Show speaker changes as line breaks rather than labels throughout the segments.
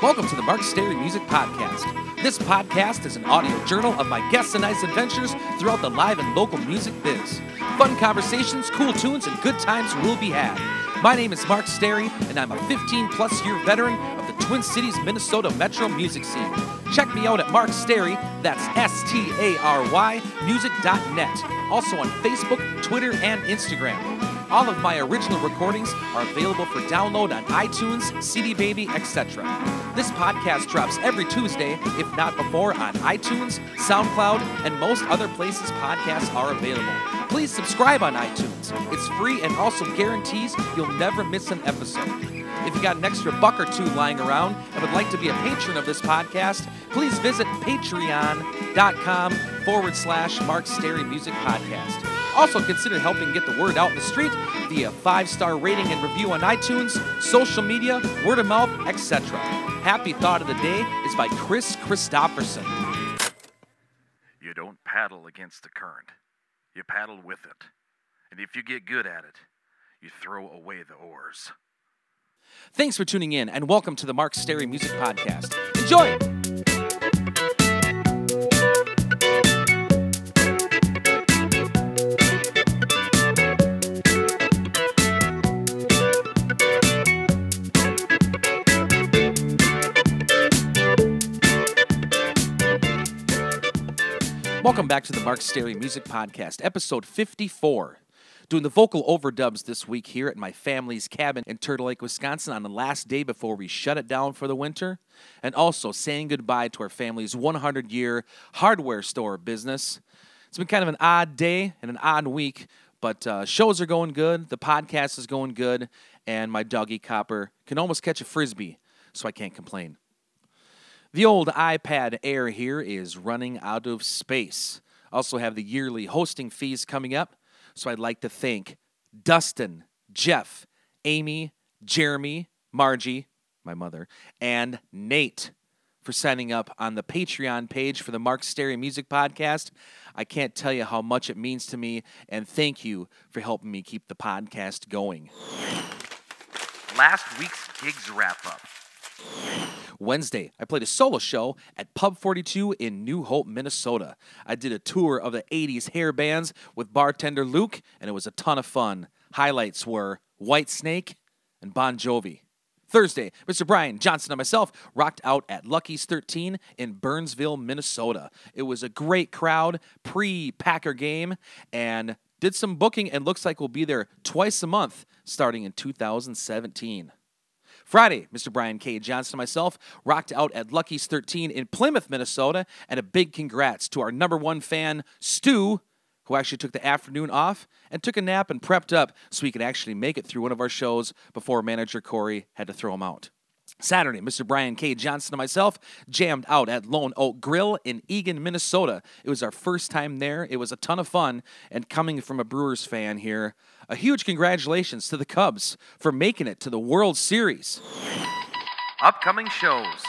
Welcome to the Mark Stary Music Podcast. This podcast is an audio journal of my guests and I's adventures throughout the live and local music biz. Fun conversations, cool tunes, and good times will be had. My name is Mark Stary, and I'm a 15 plus year veteran of the Twin Cities, Minnesota metro music scene. Check me out at Mark Stary, that's S T A R Y, music.net. Also on Facebook, Twitter, and Instagram. All of my original recordings are available for download on iTunes, CD Baby, etc. This podcast drops every Tuesday, if not before, on iTunes, SoundCloud, and most other places podcasts are available. Please subscribe on iTunes. It's free and also guarantees you'll never miss an episode. If you got an extra buck or two lying around and would like to be a patron of this podcast, please visit patreon.com forward slash Mark Stary Music Podcast. Also, consider helping get the word out in the street via five star rating and review on iTunes, social media, word of mouth, etc. Happy Thought of the Day is by Kris Kristofferson.
You don't paddle against the current, you paddle with it. And if you get good at it, you throw away the oars.
Thanks for tuning in and welcome to the Mark Stary Music Podcast. Enjoy! Welcome back to the Mark Stary Music Podcast, episode 54. Doing the vocal overdubs this week here at my family's cabin in Turtle Lake, Wisconsin on the last day before we shut it down for the winter. And also saying goodbye to our family's 100 year hardware store business. It's been kind of an odd day and an odd week, but uh, shows are going good, the podcast is going good, and my doggy Copper can almost catch a frisbee, so I can't complain. The old iPad Air here is running out of space. Also have the yearly hosting fees coming up, so I'd like to thank Dustin, Jeff, Amy, Jeremy, Margie, my mother, and Nate for signing up on the Patreon page for the Mark Stary Music Podcast. I can't tell you how much it means to me, and thank you for helping me keep the podcast going.
Last week's gigs wrap up.
Wednesday, I played a solo show at Pub 42 in New Hope, Minnesota. I did a tour of the 80s hair bands with bartender Luke, and it was a ton of fun. Highlights were Whitesnake and Bon Jovi. Thursday, Mr. Brian Johnson and myself rocked out at Lucky's 13 in Burnsville, Minnesota. It was a great crowd, pre Packer game, and did some booking and looks like we'll be there twice a month starting in 2017. Friday, Mr. Brian K. Johnson and myself rocked out at Lucky's 13 in Plymouth, Minnesota, and a big congrats to our number one fan, Stu, who actually took the afternoon off and took a nap and prepped up so he could actually make it through one of our shows before manager Corey had to throw him out. Saturday, Mr. Brian K. Johnson and myself jammed out at Lone Oak Grill in Eagan, Minnesota. It was our first time there. It was a ton of fun, and coming from a Brewers fan here, a huge congratulations to the Cubs for making it to the World Series.
Upcoming shows.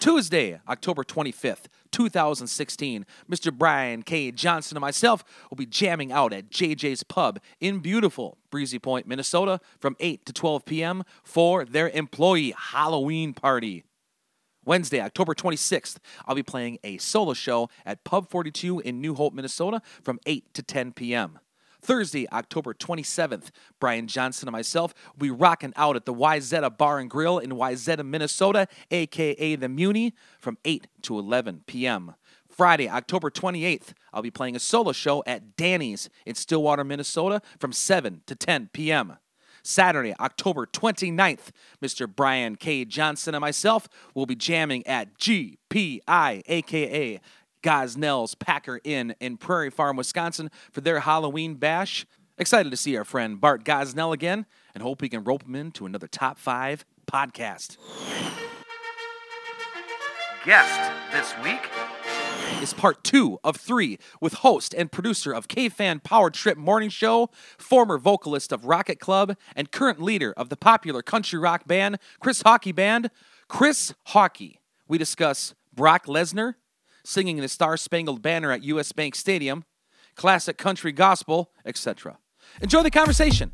Tuesday, October 25th, 2016, Mr. Brian K. Johnson and myself will be jamming out at JJ's Pub in beautiful Breezy Point, Minnesota from 8 to 12 p.m. for their employee Halloween party. Wednesday, October 26th, I'll be playing a solo show at Pub 42 in New Hope, Minnesota from 8 to 10 p.m. Thursday, October 27th, Brian Johnson and myself be rocking out at the Wayzata Bar and Grill in Wayzata, Minnesota, aka the Muni, from 8 to 11 p.m. Friday, October 28th, I'll be playing a solo show at Danny's in Stillwater, Minnesota from 7 to 10 p.m. Saturday, October 29th, Mr. Brian K. Johnson and myself will be jamming at GPI, aka Gosnell's Packer Inn in Prairie Farm, Wisconsin for their Halloween bash. Excited to see our friend Bart Gosnell again and hope we can rope him into another top five podcast.
Guest this week
is part two of three with host and producer of K-Fan Power Trip Morning Show, former vocalist of Rocket Club, and current leader of the popular country rock band Chris Hawkey Band, Chris Hawkey. We discuss Brock Lesnar, singing the Star Spangled Banner at US Bank Stadium, classic country gospel, etc. Enjoy the conversation.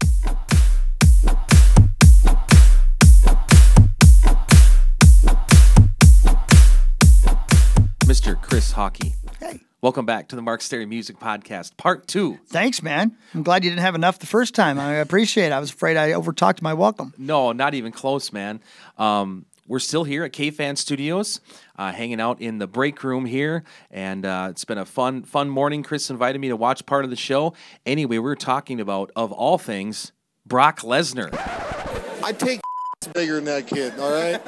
Mr. Chris Hawkey.
Hey.
Welcome back to the Mark Stary Music Podcast, Part Two.
Thanks, man. I'm glad you didn't have enough the first time. I appreciate. it. I was afraid I overtalked my welcome.
No, not even close, man. Um, we're still here at K-Fan Studios, uh, hanging out in the break room here, and uh, it's been a fun, fun morning. Chris invited me to watch part of the show. Anyway, we're talking about, of all things, Brock Lesnar.
I take bigger than that kid, all right?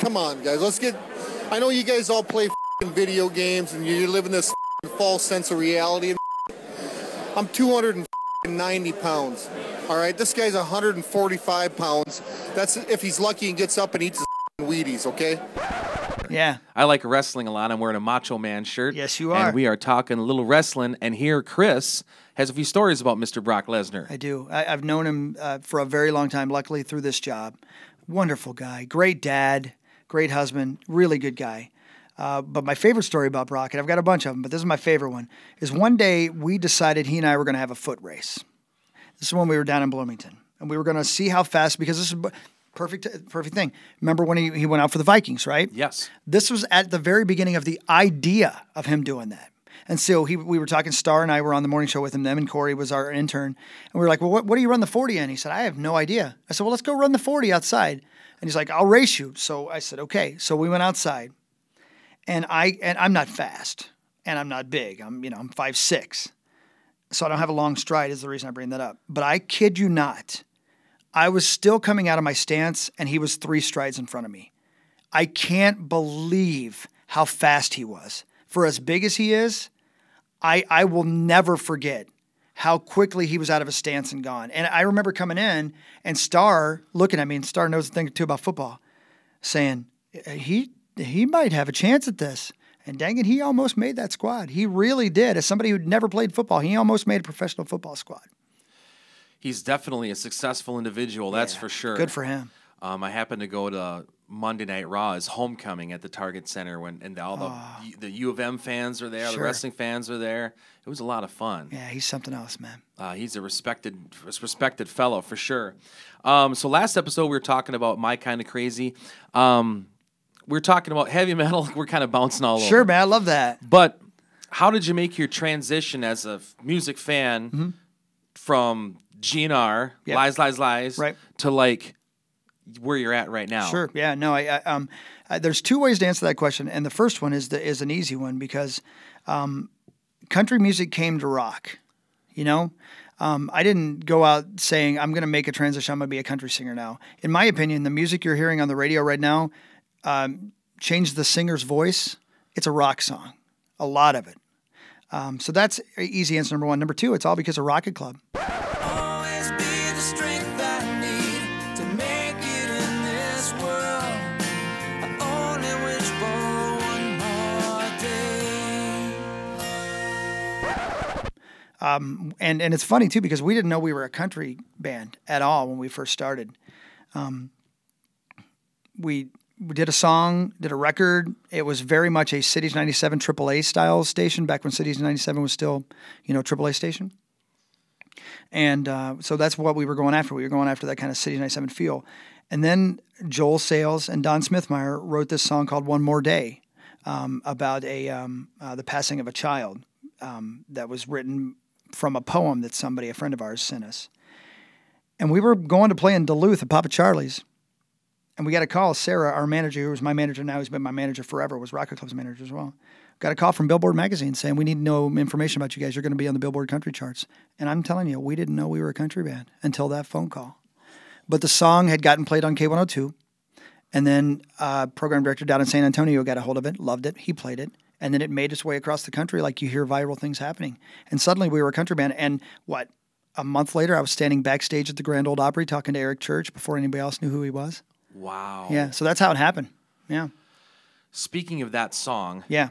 Come on, guys. Let's get. I know you guys all play video games and you live in this false sense of reality. I'm 290 pounds, all right? This guy's 145 pounds. That's if he's lucky and gets up and eats his Wheaties, okay?
Yeah.
I like wrestling a lot. I'm wearing a Macho Man shirt.
Yes, you are.
And we are talking a little wrestling. And here, Chris has a few stories about Mr. Brock Lesnar.
I do. I, I've known him uh, for a very long time, luckily through this job. Wonderful guy, great dad, great husband, really good guy. Uh, but my favorite story about Brock, and I've got a bunch of them, but this is my favorite one, is one day we decided he and I were going to have a foot race. This is when we were down in Bloomington, and we were going to see how fast, because this is b- perfect, perfect thing. Remember when he, he went out for the Vikings, right?
Yes.
This was at the very beginning of the idea of him doing that. And so he, we were talking. Star and I were on the morning show with him. Them and Corey was our intern, and we were like, "Well, what, what do you run the 40 in?" He said, "I have no idea." I said, "Well, let's go run the 40 outside." And he's like, "I'll race you." So I said, "Okay." So we went outside, and I and I'm not fast, and I'm not big. I'm you know I'm five six, so I don't have a long stride. Is the reason I bring that up. But I kid you not, I was still coming out of my stance, and he was three strides in front of me. I can't believe how fast he was. For as big as he is, I, I will never forget how quickly he was out of his stance and gone. And I remember coming in and Star looking at me, and Star knows a thing or two about football, saying, uh, he, he might have a chance at this. And dang it, he almost made that squad. He really did. As somebody who'd never played football, he almost made a professional football squad.
He's definitely a successful individual, that's
Yeah,
for sure.
Good for him.
Um, I happened to go to Monday Night Raw as homecoming at the Target Center when and all the the U of M fans are there, the
Ah.
Wrestling fans are there. It was a lot of fun.
Yeah, he's something else, man.
Uh, he's a respected respected fellow for sure. Um, so last episode we were talking about my kind of crazy. Um, We're talking about heavy metal. We're kind of bouncing all over.
Sure, man. I love that.
But how did you make your transition as a music fan from GNR.
Yep.
Lies, Lies, Lies,
Right.
to like where you're at right now?
Sure. Yeah. No. I, I um, uh, there's two ways to answer that question, and the first one is the, is an easy one because um, country music came to rock. You know, um, I didn't go out saying I'm going to make a transition. I'm going to be a country singer now. In my opinion, the music you're hearing on the radio right now, um, change the singer's voice. It's a rock song. A lot of it. Um, so that's easy answer number one. Number two, it's all because of Rocket Club. And and it's funny too because we didn't know we were a country band at all when we first started. Um, we we did a song, did a record. It was very much a Cities '97 AAA style station back when Cities '97 was still, you know, AAA station. And uh, so that's what we were going after. We were going after that kind of Cities '97 feel. And then Joel Sales and Don Smithmeyer wrote this song called "One More Day" um, about a um, uh, the passing of a child um, that was written from a poem that somebody, a friend of ours, sent us. And we were going to play in Duluth at Papa Charlie's. And we got a call. Sarah, our manager, who was my manager now, who's been my manager forever, was Rocket Club's manager as well. Got a call from Billboard Magazine saying, We need know information about you guys. You're going to be on the Billboard country charts. And I'm telling you, we didn't know we were a country band until that phone call. But the song had gotten played on K102. And then uh, program director down in San Antonio got a hold of it, loved it. He played it. And then it made its way across the country like you hear viral things happening. And suddenly we were a country band. And what? A month later, I was standing backstage at the Grand Ole Opry talking to Eric Church before anybody else knew who he was.
Wow.
Yeah. So that's how it happened. Yeah.
Speaking of that song,
Yeah.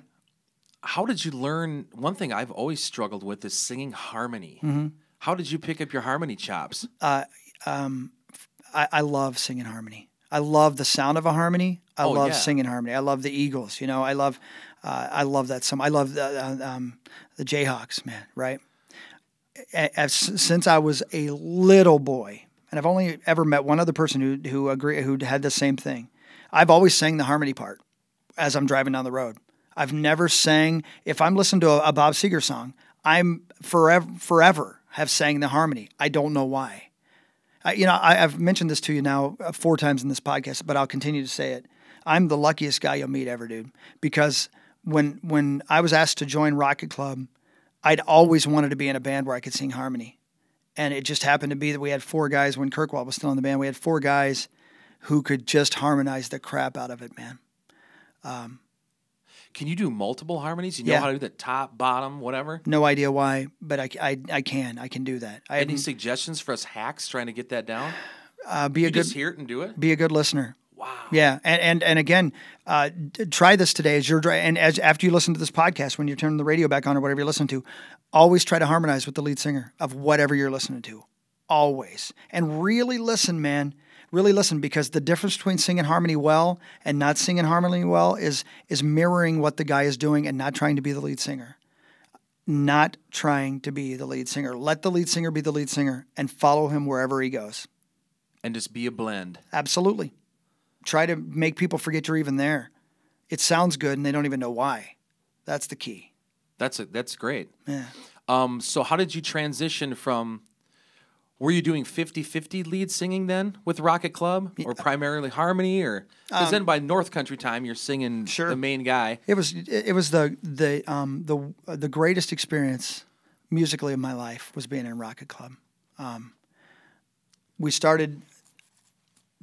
how did you learn? One thing I've always struggled with is singing harmony.
Mm-hmm.
How did you pick up your harmony chops?
I, I love singing harmony. I love the sound of a harmony. I
Oh,
love
yeah.
singing harmony. I love the Eagles. You know, I love, uh, I love that song. I love the, uh, um, the Jayhawks, man. Right. As, since I was a little boy, and I've only ever met one other person who who agree who had the same thing. I've always sang the harmony part as I'm driving down the road. I've never sang. If I'm listening to a, a Bob Seger song, I'm forever forever have sang the harmony. I don't know why. I, you know, I, I've mentioned this to you now uh, four times in this podcast, but I'll continue to say it. I'm the luckiest guy you'll meet ever, dude. Because when when I was asked to join Rocket Club, I'd always wanted to be in a band where I could sing harmony, and it just happened to be that we had four guys when Kirkwald was still in the band. We had four guys who could just harmonize the crap out of it, man.
Can you do multiple harmonies? You know
Yeah.
how to do the top, bottom, whatever?
No idea why, but I, I, I can I can do that. I
Any suggestions for us hacks trying to get that down?
uh, be a
You
good
just hear it and do it?
be a good listener.
Wow.
Yeah, and and and again, uh, try this today as you're and as after you listen to this podcast, when you turn the radio back on or whatever you're listening to, always try to harmonize with the lead singer of whatever you're listening to, always, and really listen, man. Really listen because the difference between singing harmony well and not singing harmony well is is mirroring what the guy is doing and not trying to be the lead singer. Not trying to be the lead singer. Let the lead singer be the lead singer and follow him wherever he goes.
And just be a blend.
Absolutely. Try to make people forget you're even there. It sounds good and they don't even know why. That's the key.
That's a, that's great.
Yeah.
Um, so how did you transition from were you doing 50-50 lead singing then with Rocket Club or primarily harmony or cuz then by North Country time you're singing
Um, Sure.
the main guy.
It was it was the the um the the greatest experience musically of my life was being in Rocket Club. Um, we started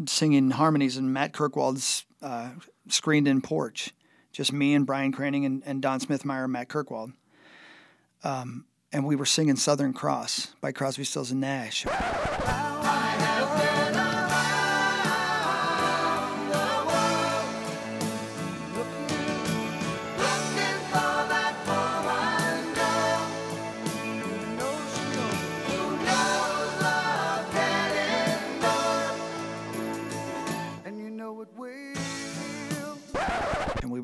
singing harmonies in Matt Kirkwald's uh, screened in porch, just me and Brian Craning and, and Don Smithmeyer and Matt Kirkwald. Um, and we were singing Southern Cross by Crosby, Stills and Nash.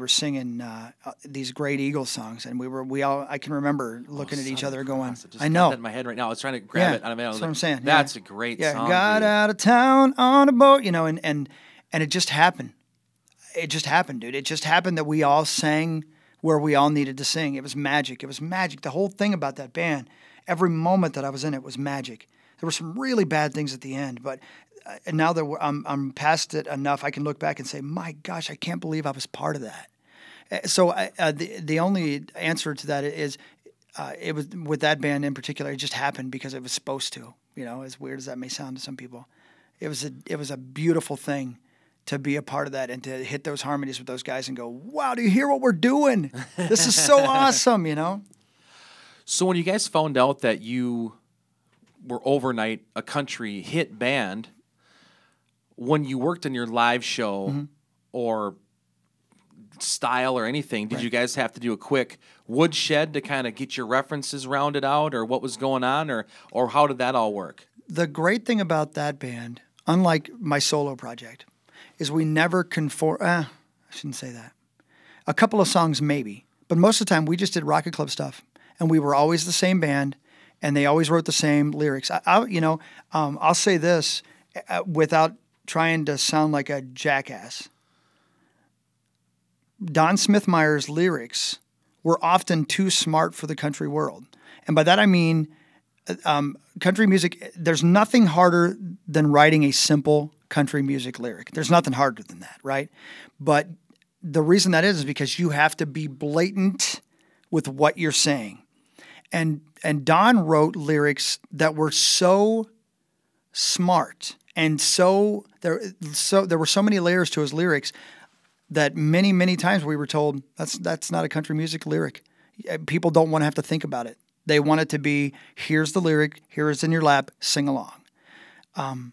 Were singing uh, uh, these great Eagles songs, and we were we all I can remember looking at each other going, I know,
that in my head right now. I was trying to grab
Yeah,
it. I mean, I
that's what I'm
like,
saying, yeah.
That's a great
yeah,
song.
got
dude.
out of town on a boat, you know, and and and it just happened. It just happened, dude. It just happened that we all sang where we all needed to sing. It was magic. It was magic. The whole thing about that band, every moment that I was in it was magic. There were some really bad things at the end, but uh, now that we're, I'm I'm past it enough, I can look back and say, my gosh, I can't believe I was part of that. Uh, So uh, the the only answer to that is, uh, it was with that band in particular. It just happened because it was supposed to. You know, as weird as that may sound to some people, it was a it was a beautiful thing to be a part of that and to hit those harmonies with those guys and go, wow, do you hear what we're doing? This is so awesome. You know.
So when you guys found out that you were overnight a country hit band, when you worked on your live show
Mm-hmm.
or style or anything, did you guys have to do a quick woodshed to kind of get your references rounded out or what was going on or or how did that all work?
the great thing about that band, unlike my solo project, is we never conform. Uh, I shouldn't say that. A couple of songs, maybe, but most of the time we just did Rocket Club stuff, and we were always the same band, and they always wrote the same lyrics. I, I you know, um, I'll say this uh, without trying to sound like a jackass. Don Smithmeyer's lyrics were often too smart for the country world. And by that I mean um, country music, there's nothing harder than writing a simple country music lyric. There's nothing harder than that, right? But the reason that is is because you have to be blatant with what you're saying. And and Don wrote lyrics that were so smart and so there so there were so many layers to his lyrics that many many times we were told that's that's not a country music lyric. Uh, People don't want to have to think about it. They want it to be here's the lyric, here it's in your lap, sing along. Um,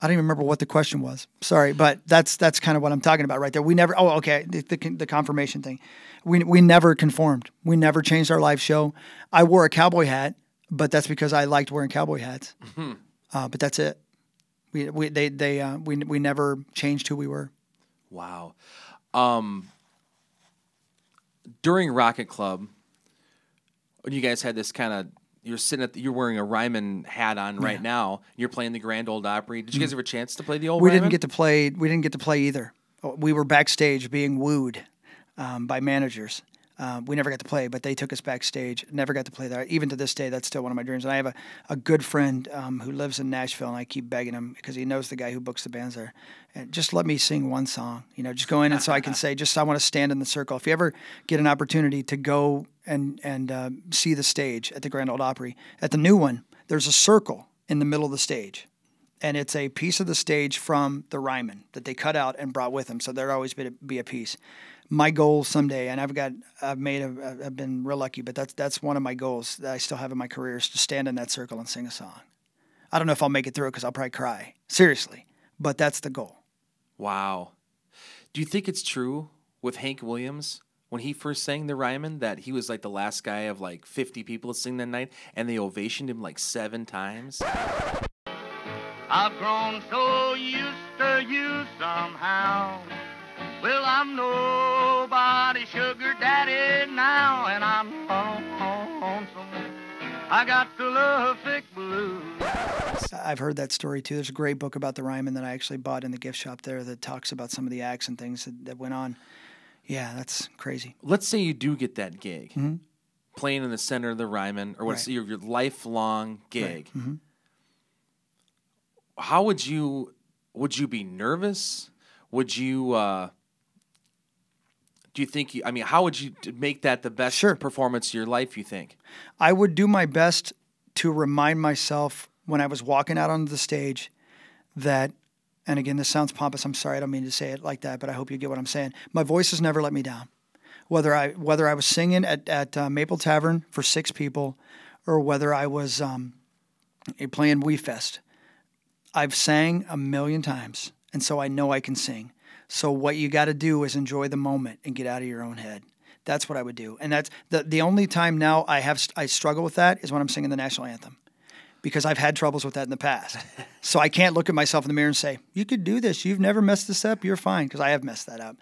I don't even remember what the question was. Sorry, but that's that's kind of what I'm talking about right there. We never. Oh, okay. The, the, the confirmation thing. We we never conformed. We never changed our live show. I wore a cowboy hat, but that's because I liked wearing cowboy hats. Uh, but that's it. We we they they uh, we we never changed who we were.
Wow. Um, during Rocket Club, when you guys had this kind of, you're sitting at, the, you're wearing a Ryman hat on right now. You're playing the Grand Ole Opry. Did you guys have a chance to play the old?
Mm. We
Ryman?
didn't get to play. We didn't get to play either. We were backstage being wooed. um, by managers. Um, we never got to play, but they took us backstage. Never got to play there. Even to this day, that's still one of my dreams. And I have a, a good friend um, who lives in Nashville, and I keep begging him because he knows the guy who books the bands there. And just let me sing one song. You know, just go in and so I can say, just I want to stand in the circle. If you ever get an opportunity to go and and uh, see the stage at the Grand Ole Opry, at the new one, there's a circle in the middle of the stage and it's a piece of the stage from the Ryman that they cut out and brought with them. So there'd always be a, be a piece. My goal someday, and I've got, I've made, a, I've been real lucky, but that's that's one of my goals that I still have in my career is to stand in that circle and sing a song. I don't know if I'll make it through because I'll probably cry seriously, but that's the goal.
Wow. Do you think it's true with Hank Williams when he first sang the Ryman that he was like the last guy of like 50 people to sing that night and they ovationed him like seven times?
I've grown so used to you somehow. Well, I'm nobody's sugar daddy now, and I'm lonesome. I got the lovesick blues.
I've heard that story too. There's a great book about the Ryman that I actually bought in the gift shop there that talks about some of the acts and things that, that went on. Yeah, that's crazy.
Let's say you do get that gig, playing in the center of the Ryman, or what's
Right.
your, your lifelong gig.
Mm-hmm.
How would you would you be nervous? Would you uh, do you think you, I mean how would you make that the best
Sure.
performance of your life you think?
I would do my best to remind myself when I was walking out onto the stage that, and again, this sounds pompous. I'm sorry, I don't mean to say it like that, but I hope you get what I'm saying. My voice has never let me down. Whether I whether I was singing at at uh, Maple Tavern for six people, or whether I was um, playing WE Fest, I've sang a million times, and so I know I can sing. So what you got to do is enjoy the moment and get out of your own head. That's what I would do, and that's the the only time now I have I struggle with that is when I'm singing the national anthem, because I've had troubles with that in the past. so I can't look at myself in the mirror and say, "You could do this. You've never messed this up. You're fine," because I have messed that up.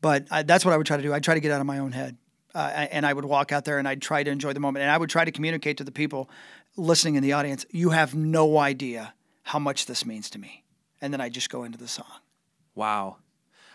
But I, that's what I would try to do. I'd try to get out of my own head, uh, and I would walk out there and I'd try to enjoy the moment, and I would try to communicate to the people listening in the audience, "You have no idea how much this means to me," and then I just go into the song.
Wow.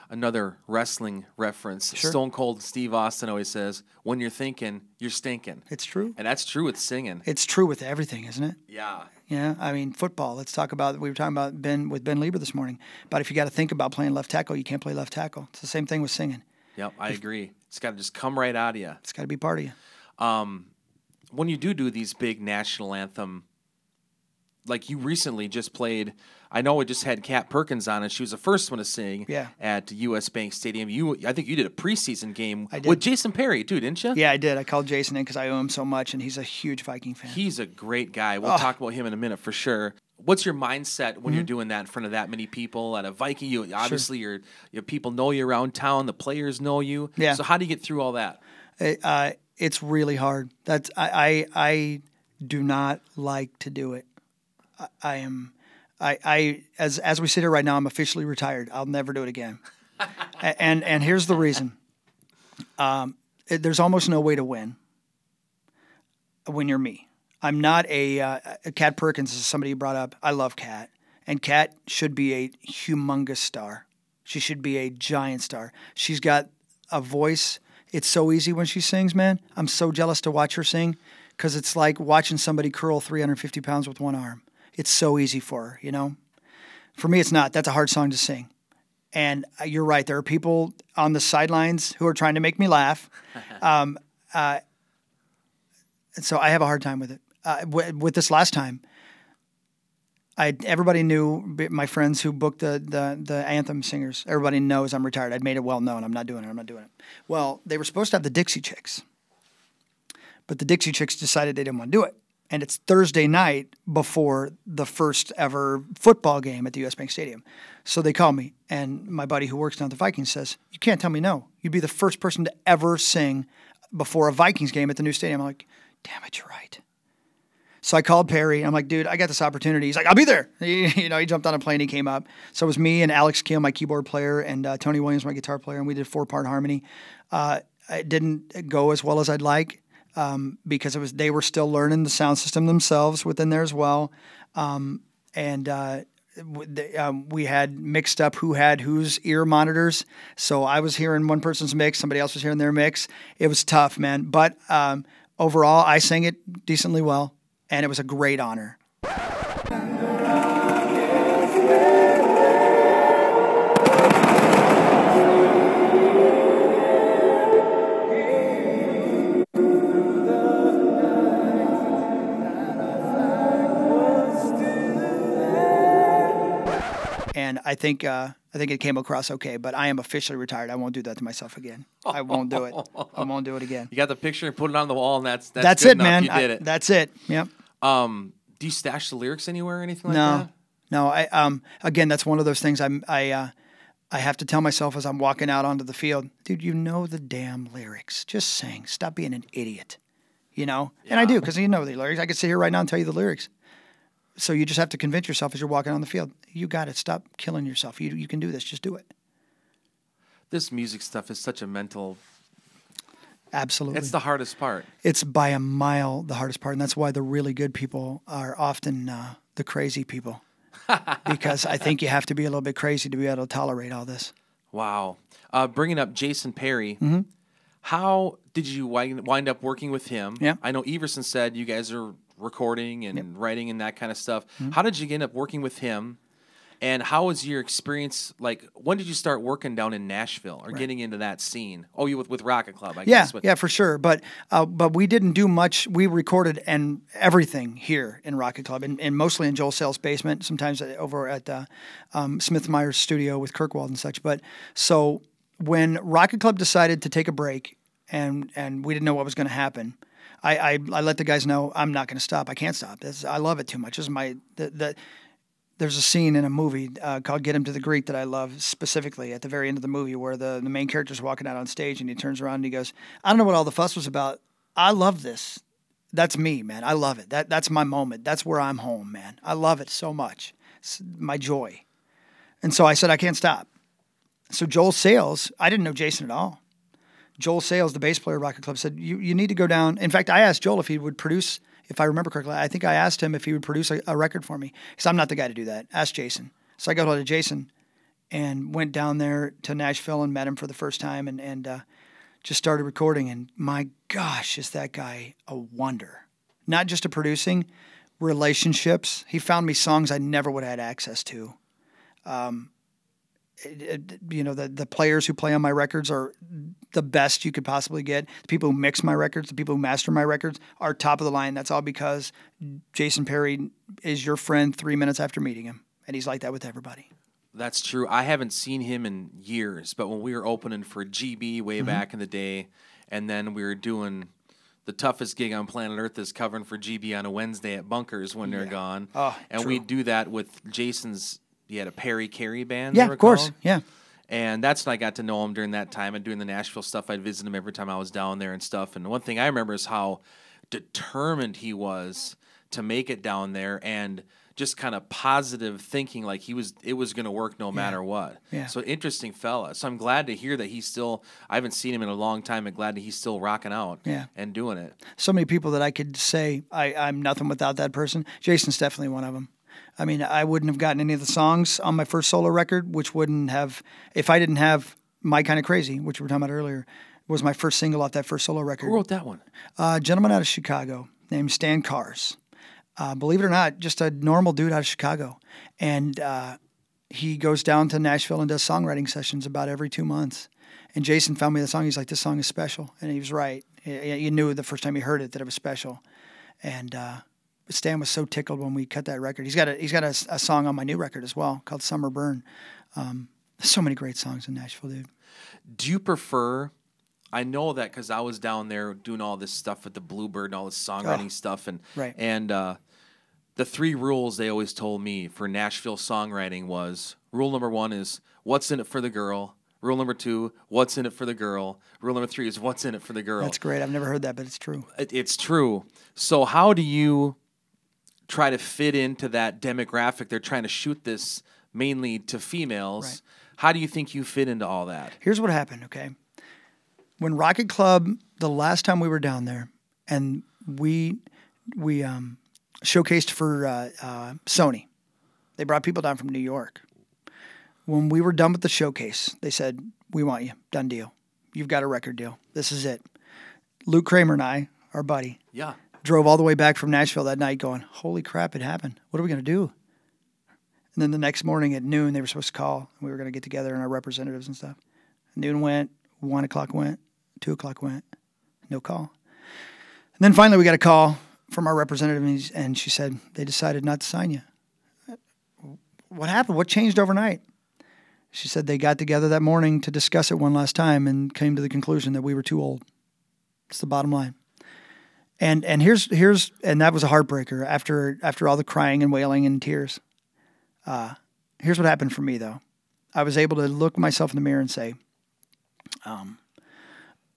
Another wrestling reference. Stone Cold Steve Austin always says, "When you're thinking, you're stinking,"
It's true.
and that's true with singing.
It's true with everything, isn't it?
Yeah.
Yeah, I mean football. Let's talk about. We were talking about Ben with Ben Leber this morning. But if you got to think about playing left tackle, you can't play left tackle. It's the same thing with singing.
Yep, I agree. It's got to just come right out of you.
It's got to be part of you.
Um, when you do do these big national anthem, like you recently just played, I know we just had Kat Perkins on, and she was the first one to sing
Yeah.
at U.S. Bank Stadium. You, I think you did a preseason game with Jason Perry, too, didn't you?
Yeah, I did. I called Jason in because I owe him so much, and he's a huge Viking fan.
He's a great guy. We'll
Oh.
talk about him in a minute for sure. What's your mindset when you're
Mm-hmm.
doing that in front of that many people at a Viking? You obviously you're, your people know you around town. The players know you.
Yeah.
So how do you get through all that?
It, uh, it's really hard. That's I, I I do not like to do it. I, I am I, I as as we sit here right now, I'm officially retired. I'll never do it again. And and here's the reason. Um, it- there's almost no way to win when you're me. I'm not a uh, Kat Perkins is somebody you brought up. I love Kat, and Kat should be a humongous star. She should be a giant star. She's got a voice. It's so easy when she sings, man. I'm so jealous to watch her sing because it's like watching somebody curl 350 pounds with one arm. It's so easy for her, you know. For me, it's not. That's a hard song to sing. And uh, you're right. There are people on the sidelines who are trying to make me laugh. Um, uh, and so I have a hard time with it. Uh, with, with this last time, I everybody knew my friends who booked the, the the anthem singers. Everybody knows I'm retired. I'd made it well known. I'm not doing it. I'm not doing it. Well, they were supposed to have the Dixie Chicks, but the Dixie Chicks decided they didn't want to do it. And it's Thursday night before the first ever football game at the U.S. Bank Stadium. So they call me, and my buddy who works down at the Vikings says, "You can't tell me no. You'd be the first person to ever sing before a Vikings game at the new stadium." I'm like, "Damn it, you're right." So I called Perry. I'm like, dude, I got this opportunity. He's like, I'll be there. He, you know, he jumped on a plane. He came up. So it was me and Alex Keel, my keyboard player, and uh, Tony Williams, my guitar player, and we did four part harmony. Uh, it didn't go as well as I'd like um, because it was they were still learning the sound system themselves within there as well. Um, and uh, um, we had mixed up who had whose ear monitors. So I was hearing one person's mix, somebody else was hearing their mix. It was tough, man. But um, overall, I sang it decently well, and it was a great honor. And I think uh, I think it came across okay. But I am officially retired. I won't do that to myself again. I won't do it. I won't do it again.
You got the picture and put it on the wall, and that's that's,
That's,
good
it,
enough.
man.
You did it.
that's it. Yep.
um, do you stash the lyrics anywhere or anything like
no,
that?
no. I um again, that's one of those things. I'm I uh, I have to tell myself as I'm walking out onto the field, dude. You know the damn lyrics. Just sing. Stop being an idiot. You know, and I do because you know the lyrics. I could sit here right now and tell you the lyrics. So you just have to convince yourself as you're walking on the field. You got it. Stop killing yourself. You you can do this. Just do it.
This music stuff is such a mental.
Absolutely.
It's the hardest part.
it's by a mile the hardest part, and that's why the really good people are often uh, the crazy people, because I think you have to be a little bit crazy to be able to tolerate all this.
Wow. Uh, bringing up Jason Perry,
Mm-hmm.
how did you wind, wind up working with him?
Yeah.
I know Everson said you guys are recording and writing and that kind of stuff.
Mm-hmm.
How did you end up working with him? And how was your experience? Like, when did you start working down in Nashville or getting into that scene? Oh, you with, with Rocket Club, I
Yeah,
guess. but-
yeah, for sure. But uh, but we didn't do much. We recorded and everything here in Rocket Club, and, and mostly in Joel Sales' basement. Sometimes over at uh, um, Smithmeyer's studio with Kirkwald and such. But so when Rocket Club decided to take a break, and and we didn't know what was going to happen. I, I, I let the guys know I'm not going to stop. I can't stop. This, I love it too much. This is my the, the there's a scene in a movie uh, called Get Him to the Greek that I love specifically at the very end of the movie where the, the main character's walking out on stage and he turns around and he goes, I don't know what all the fuss was about. I love this. That's me, man. I love it. That that's my moment. That's where I'm home, man. I love it so much. It's my joy. And so I said I can't stop. So Joel Sales, I didn't know Jason at all. Joel Sales, the bass player of Rocket Club, said, you, you need to go down. In fact, I asked Joel if he would produce, if I remember correctly, I think I asked him if he would produce a, a record for me because I'm not the guy to do that. Ask Jason. So I got hold of Jason and went down there to Nashville and met him for the first time and, and uh, just started recording. And my gosh, is that guy a wonder. Not just a producing, relationships. He found me songs I never would have had access to it- you know the the players who play on my records are the best you could possibly get. The people who mix my records, the people who master my records are top of the line. That's all because Jason Perry is your friend 3 minutes after meeting him and he's like that with everybody.
That's true. I haven't seen him in years, but when we were opening for GB way
Mm-hmm.
back in the day, and then we were doing the toughest gig on planet Earth is covering for GB on a Wednesday at Bunkers when they're gone.
Oh,
and
true.
we do that with Jason's. He had a Perry Carey band.
Yeah, of course.
called.
Yeah.
And that's when I got to know him during that time and doing the Nashville stuff. I'd visit him every time I was down there and stuff. And one thing I remember is how determined he was to make it down there and just kind of positive thinking like he was it was going to work no matter what.
Yeah.
So interesting fella. So I'm glad to hear that he's still I haven't seen him in a long time and glad that he's still rocking out
Yeah.
and doing it.
so many people that I could say I, I'm nothing without that person. Jason's definitely one of them. I mean, I wouldn't have gotten any of the songs on my first solo record, which wouldn't have, if I didn't have My Kind of Crazy, which we were talking about earlier, was my first single off that first solo record.
Who wrote that one?
a gentleman out of Chicago named Stan Cars. Uh, believe it or not, just a normal dude out of Chicago. And uh, he goes down to Nashville and does songwriting sessions about every two months. And Jason found me the song. He's like, this song is special. And he was right. You knew the first time he heard it that it was special. And uh, Stan was so tickled when we cut that record. He's got a, he's got a, a song on my new record as well called Summer Burn. Um, so many great songs in Nashville, dude.
Do you prefer? I know that because I was down there doing all this stuff with the Bluebird and all this songwriting
Oh,
stuff, and
right.
and uh, the three rules they always told me for Nashville songwriting was rule number one is what's in it for the girl. Rule number two, what's in it for the girl. Rule number three is what's in it for the girl.
That's great. I've never heard that, but it's true.
It- it's true. So how do you try to fit into that demographic? They're trying to shoot this mainly to females.
Right.
How do you think you fit into all that?
Here's what happened, okay? When Rocket Club, the last time we were down there, and we we um, showcased for uh, uh, Sony, They brought people down from New York. When we were done with the showcase, they said, "We want you. Done deal. You've got a record deal. This is it." Luke Kramer and I, our buddy,
Yeah.
Drove all the way back from Nashville that night going, Holy crap, it happened. What are we going to do? And then the next morning at noon, they were supposed to call and we were going to get together and our representatives and stuff. Noon went, one o'clock went, two o'clock went, no call. And then finally we got a call from our representative and, and she said, They decided not to sign you. What happened? What changed overnight? She said they got together that morning to discuss it one last time and came to the conclusion that we were too old. It's the bottom line. And and here's here's and that was a heartbreaker after after all the crying and wailing and tears. Uh, here's what happened for me though. I was able to look myself in the mirror and say, um,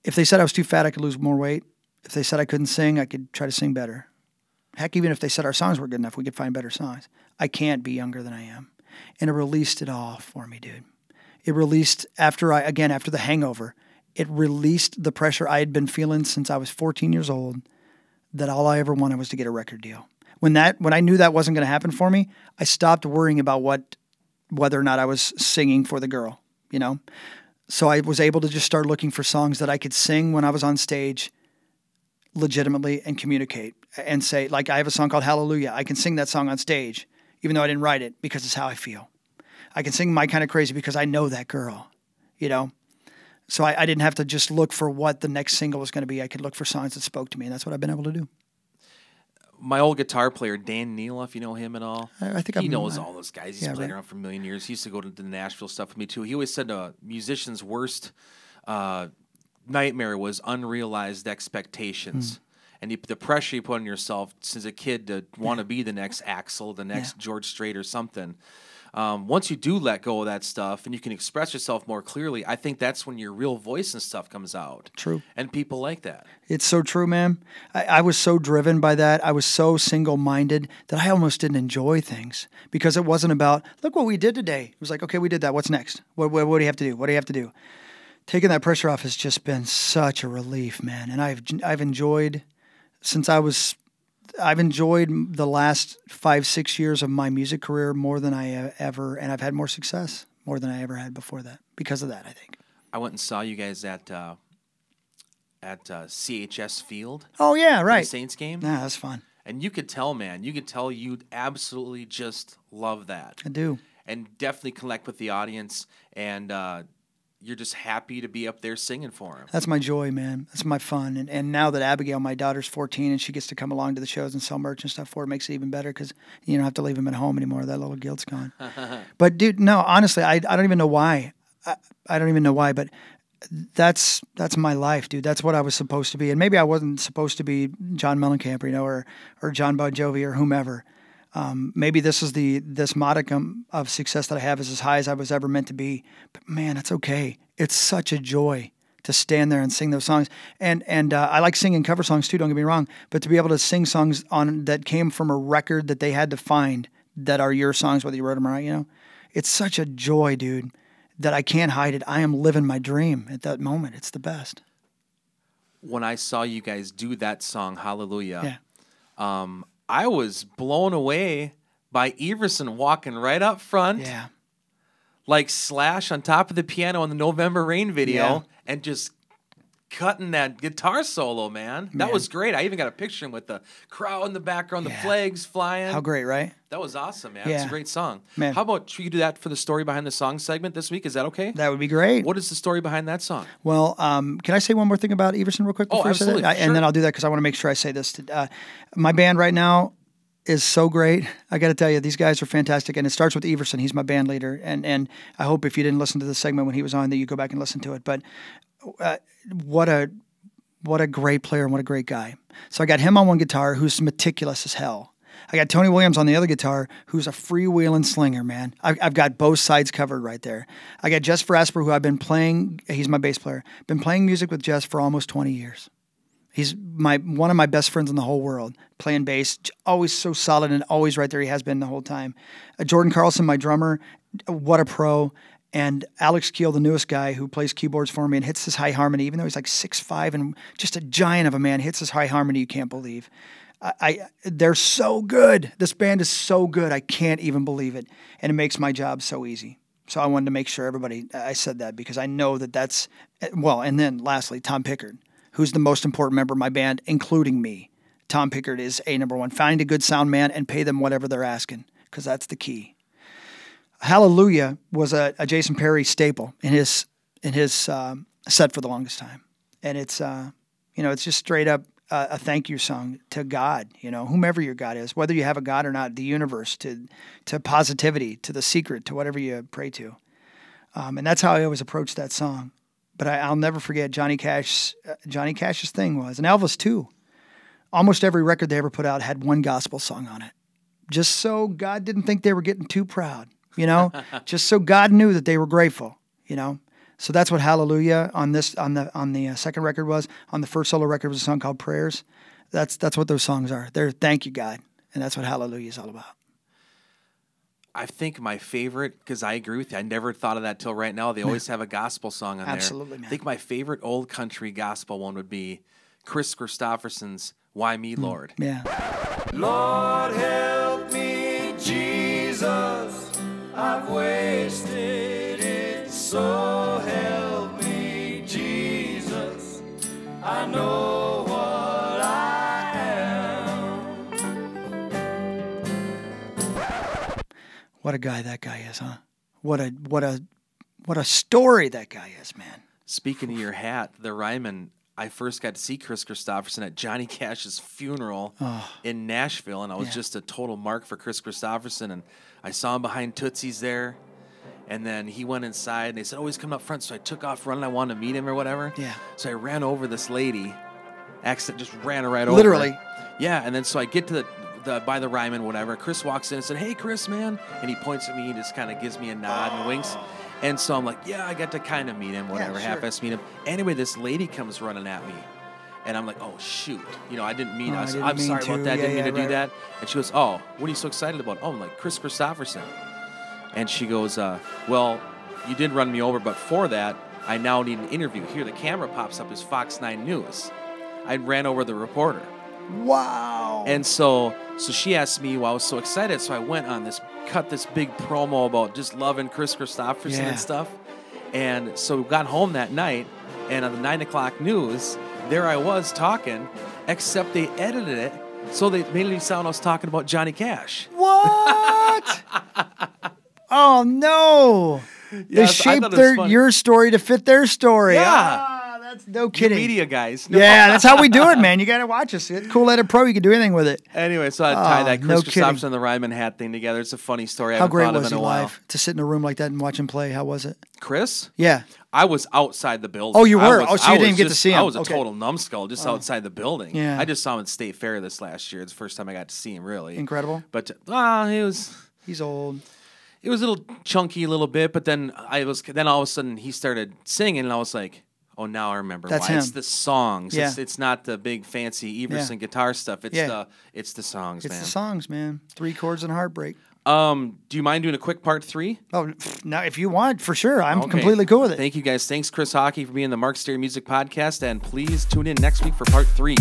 if they said I was too fat, I could lose more weight. If they said I couldn't sing, I could try to sing better. Heck, even if they said our songs were good enough, we could find better songs. I can't be younger than I am. And it released it all for me, dude. It released after I, again, after the hangover, it released the pressure I had been feeling since I was 14 years old that all I ever wanted was to get a record deal. When that, when I knew that wasn't going to happen for me, I stopped worrying about what, whether or not I was singing for the girl, you know? So I was able to just start looking for songs that I could sing when I was on stage legitimately and communicate and say, like, I have a song called Hallelujah. I can sing that song on stage, even though I didn't write it, because it's how I feel. I can sing My Kind of Crazy because I know that girl, you know? So I, I didn't have to just look for what the next single was going to be. I could look for songs that spoke to me, and that's what I've been able to do.
My old guitar player, Dan Neal, if you know him at all.
I- I think
he
I've-
knows all those guys. He's
yeah,
played
right.
around for a million years. He used to go to the Nashville stuff with me too. He always said a musician's worst uh, nightmare was unrealized expectations.
Hmm.
And you, the pressure you put on yourself since a kid to want to be the next Axl, the next
Yeah.
George Strait or something. Um, once you do let go of that stuff and you can express yourself more clearly, I think that's when your real voice and stuff comes out.
True.
And people like that.
It's so true, man. I, I was so driven by that. I was so single minded that I almost didn't enjoy things because it wasn't about, look what we did today. It was like, okay, we did that. What's next? What, what, what do you have to do? What do you have to do? Taking that pressure off has just been such a relief, man. And I've, I've enjoyed, since I was, I've enjoyed the last five, six years of my music career more than I ever, and I've had more success more than I ever had before that because of that, I think.
I went and saw you guys at uh, at uh, CHS Field.
Oh, yeah, right.
Saints game.
Yeah, that's fun.
And you could tell, man, you could tell you absolutely just love that.
I do.
And definitely connect with the audience. And uh, you're just happy to be up there singing for them.
That's my joy, man. That's my fun. And and now that Abigail, my daughter's 14, and she gets to come along to the shows and sell merch and stuff for it, makes it even better because you don't have to leave him at home anymore. That little guilt's gone. but dude, no, honestly, I, I don't even know why. I, I don't even know why, but that's that's my life, dude. That's what I was supposed to be. And maybe I wasn't supposed to be John Mellencamp, you know, or or Jon Bon Jovi or whomever. Um, maybe this is the this modicum of success that I have is as high as I was ever meant to be. But man, it's okay. It's such a joy to stand there and sing those songs. And and uh, I like singing cover songs too. Don't get me wrong. But to be able to sing songs on that came from a record that they had to find that are your songs, whether you wrote them or not, you know, it's such a joy, dude. That I can't hide it. I am living my dream at that moment. It's the best.
When I saw you guys do that song, Hallelujah,
Yeah.
um, I was blown away by Everson walking right up front,
Yeah.
like Slash on top of the piano in the November Rain video,
Yeah.
and just cutting that guitar solo, man. That
Man.
was great. I even got a picture with the crowd in the background, the
Yeah.
flags flying.
How great, right?
That was awesome, man. It's a
Yeah.
great song.
Man.
How about you do that for the story behind the song segment this week? Is that okay?
That would be great.
What is the story behind that song?
Well, um, can I say one more thing about Everson real quick?
Oh,
before I say that?
absolutely,
I-
sure.
And then I'll do that because I want to make sure I say this. To, uh, my band right now is so great. I got to tell you, these guys are fantastic. And it starts with Everson. He's my band leader. And and I hope if you didn't listen to the segment when he was on, that you go back and listen to it. But uh, what a what a great player and what a great guy. So I got him on one guitar, who's meticulous as hell. I got Tony Williams on the other guitar, who's a freewheeling slinger, man. I've, I've got both sides covered right there. I got Jess Frasper, who I've been playing. He's my bass player. Been playing music with Jess for almost 20 years. He's my one of my best friends in the whole world. Playing bass, always so solid and always right there. He has been the whole time. Uh, Jordan Carlson, my drummer, what a pro. And Alex Keel, the newest guy who plays keyboards for me and hits his high harmony, even though he's like six five and just a giant of a man, hits his high harmony you can't believe. I, I they're so good. This band is so good. I can't even believe it, and it makes my job so easy. So I wanted to make sure everybody. I said that because I know that that's well. And then lastly, Tom Pickard, who's the most important member of my band, including me. Tom Pickard is a number one. Find a good sound man and pay them whatever they're asking, because that's the key. Hallelujah was a, a Jason Perry staple in his in his um, set for the longest time, and it's uh, you know it's just straight up uh, a thank you song to God, you know, whomever your God is, whether you have a God or not, the universe, to to positivity, to the secret, to whatever you pray to, um, and that's how I always approach that song. But I, I'll never forget Johnny Cash. Uh, Johnny Cash's thing was, and Elvis too. Almost every record they ever put out had one gospel song on it, just so God didn't think they were getting too proud, you know, just so God knew that they were grateful, you know. So that's what Hallelujah on this on the on the uh, second record was. On the first solo record was a song called Prayers. That's that's what those songs are. They're thank you God, and that's what Hallelujah is all about.
I think my favorite, because I agree with you, I never thought of that till right now. They always have a gospel song on
Absolutely,
there.
Absolutely, man.
I think my favorite old country gospel one would be Kris Kristofferson's "Why Me, Lord."
Yeah.
Lord help me, Jesus, I've wasted it. So help me, Jesus, I know what I am.
What a guy that guy is, huh? What a what a what a story that guy is, man.
Speaking of your hat, the Ryman, I first got to see Kris Kristofferson at Johnny Cash's funeral oh. in Nashville, and I was
Yeah.
just a total mark for Kris Kristofferson. And I saw him behind Tootsie's there, and then he went inside, and they said, "Oh, he's coming up front." So I took off running. I wanted to meet him or whatever.
Yeah.
So I ran over this lady, accident just ran her right over.
Literally.
Yeah, and then so I get to the, the by the Ryman, whatever. Chris walks in and said, "Hey, Chris, man," and he points at me and just kind of gives me a nod and winks. And so I'm like, "Yeah, I got to kind of meet him, whatever,
sure.
half-ass meet him." Anyway, this lady comes running at me, and I'm like, "Oh shoot, you know, I didn't mean.
Oh, I
I was,
didn't
I'm
mean
sorry
to.
about that.
Yeah,
didn't mean
yeah,
to do that." And she goes, "Oh, what are you so excited about?" Oh, I'm like Kris Kristofferson. And she goes, uh, "Well, you did run me over, but for that, I now need an interview. Here, the camera pops up as Fox 9 News. I ran over the reporter.
Wow.
And so, so she asked me why I was so excited. So I went on this, cut this big promo about just loving Kris Kristofferson
Yeah.
and stuff. And so we got home that night, and on the nine o'clock news, there I was talking, except they edited it so they made it sound I was talking about Johnny Cash.
what? oh no. They
Yes,
shaped
thought it was
their your story to fit their story.
Yeah.
Ah, that's no
You
kidding.
media guys. No.
Yeah, that's how we do it, man. You got to watch us. It's Cool Edit Pro, you can do anything with it.
Anyway, so I tie
Oh,
that
no
Chris. Kristofferson and the Ryman hat thing together. It's a funny story. I
How great was
in
he live to sit in a room like that and watch him play? How was it?
Chris?
Yeah.
I was outside the building.
Oh, you were?
was-
Oh, so you
I
didn't get to see him.
I was a
Okay.
total numbskull just outside the building.
Yeah.
I just saw him at State Fair this last year. It's the first time I got to see him, really.
Incredible.
But ah, he was
He's old.
it was a little chunky a little bit, but then I was then all of a sudden he started singing and I was like, oh, now I remember
That's
why. It's
him.
the songs. It's,
Yeah.
it's not the big fancy Everson
Yeah.
guitar stuff. It's
Yeah.
the it's the songs,
It's
man.
the songs, man. Three chords and heartbreak.
Um, do you mind doing a quick part three?
Oh, now if you want, for sure. I'm
Okay.
completely cool with it.
Thank you guys. Thanks, Chris Hawkey, for being the Mark Stary Music Podcast, and please tune in next week for part three.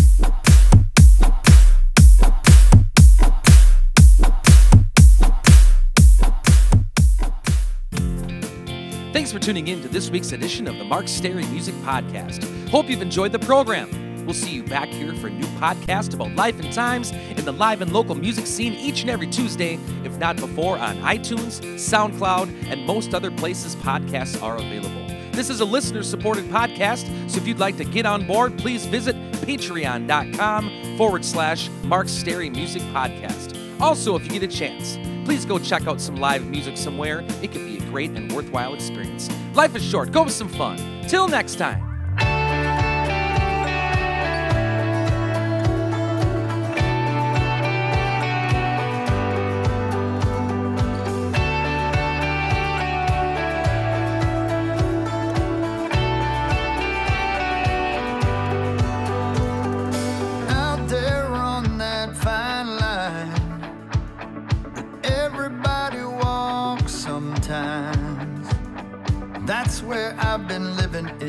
Thanks for tuning in to this week's edition of the Mark Stary Music Podcast. Hope you've enjoyed the program. We'll see you back here for a new podcast about life and times in the live and local music scene each and every Tuesday, if not before, on iTunes, SoundCloud, and most other places podcasts are available. This is a listener supported podcast, so if you'd like to get on board, please visit patreon.com forward slash Mark Stary Music Podcast. Also, if you get a chance, please go check out some live music somewhere. It could be a great and worthwhile experience. Life is short, go with some fun. Till next time.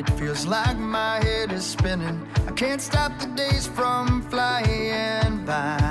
It feels like my head is spinning. I can't stop the days from flying by.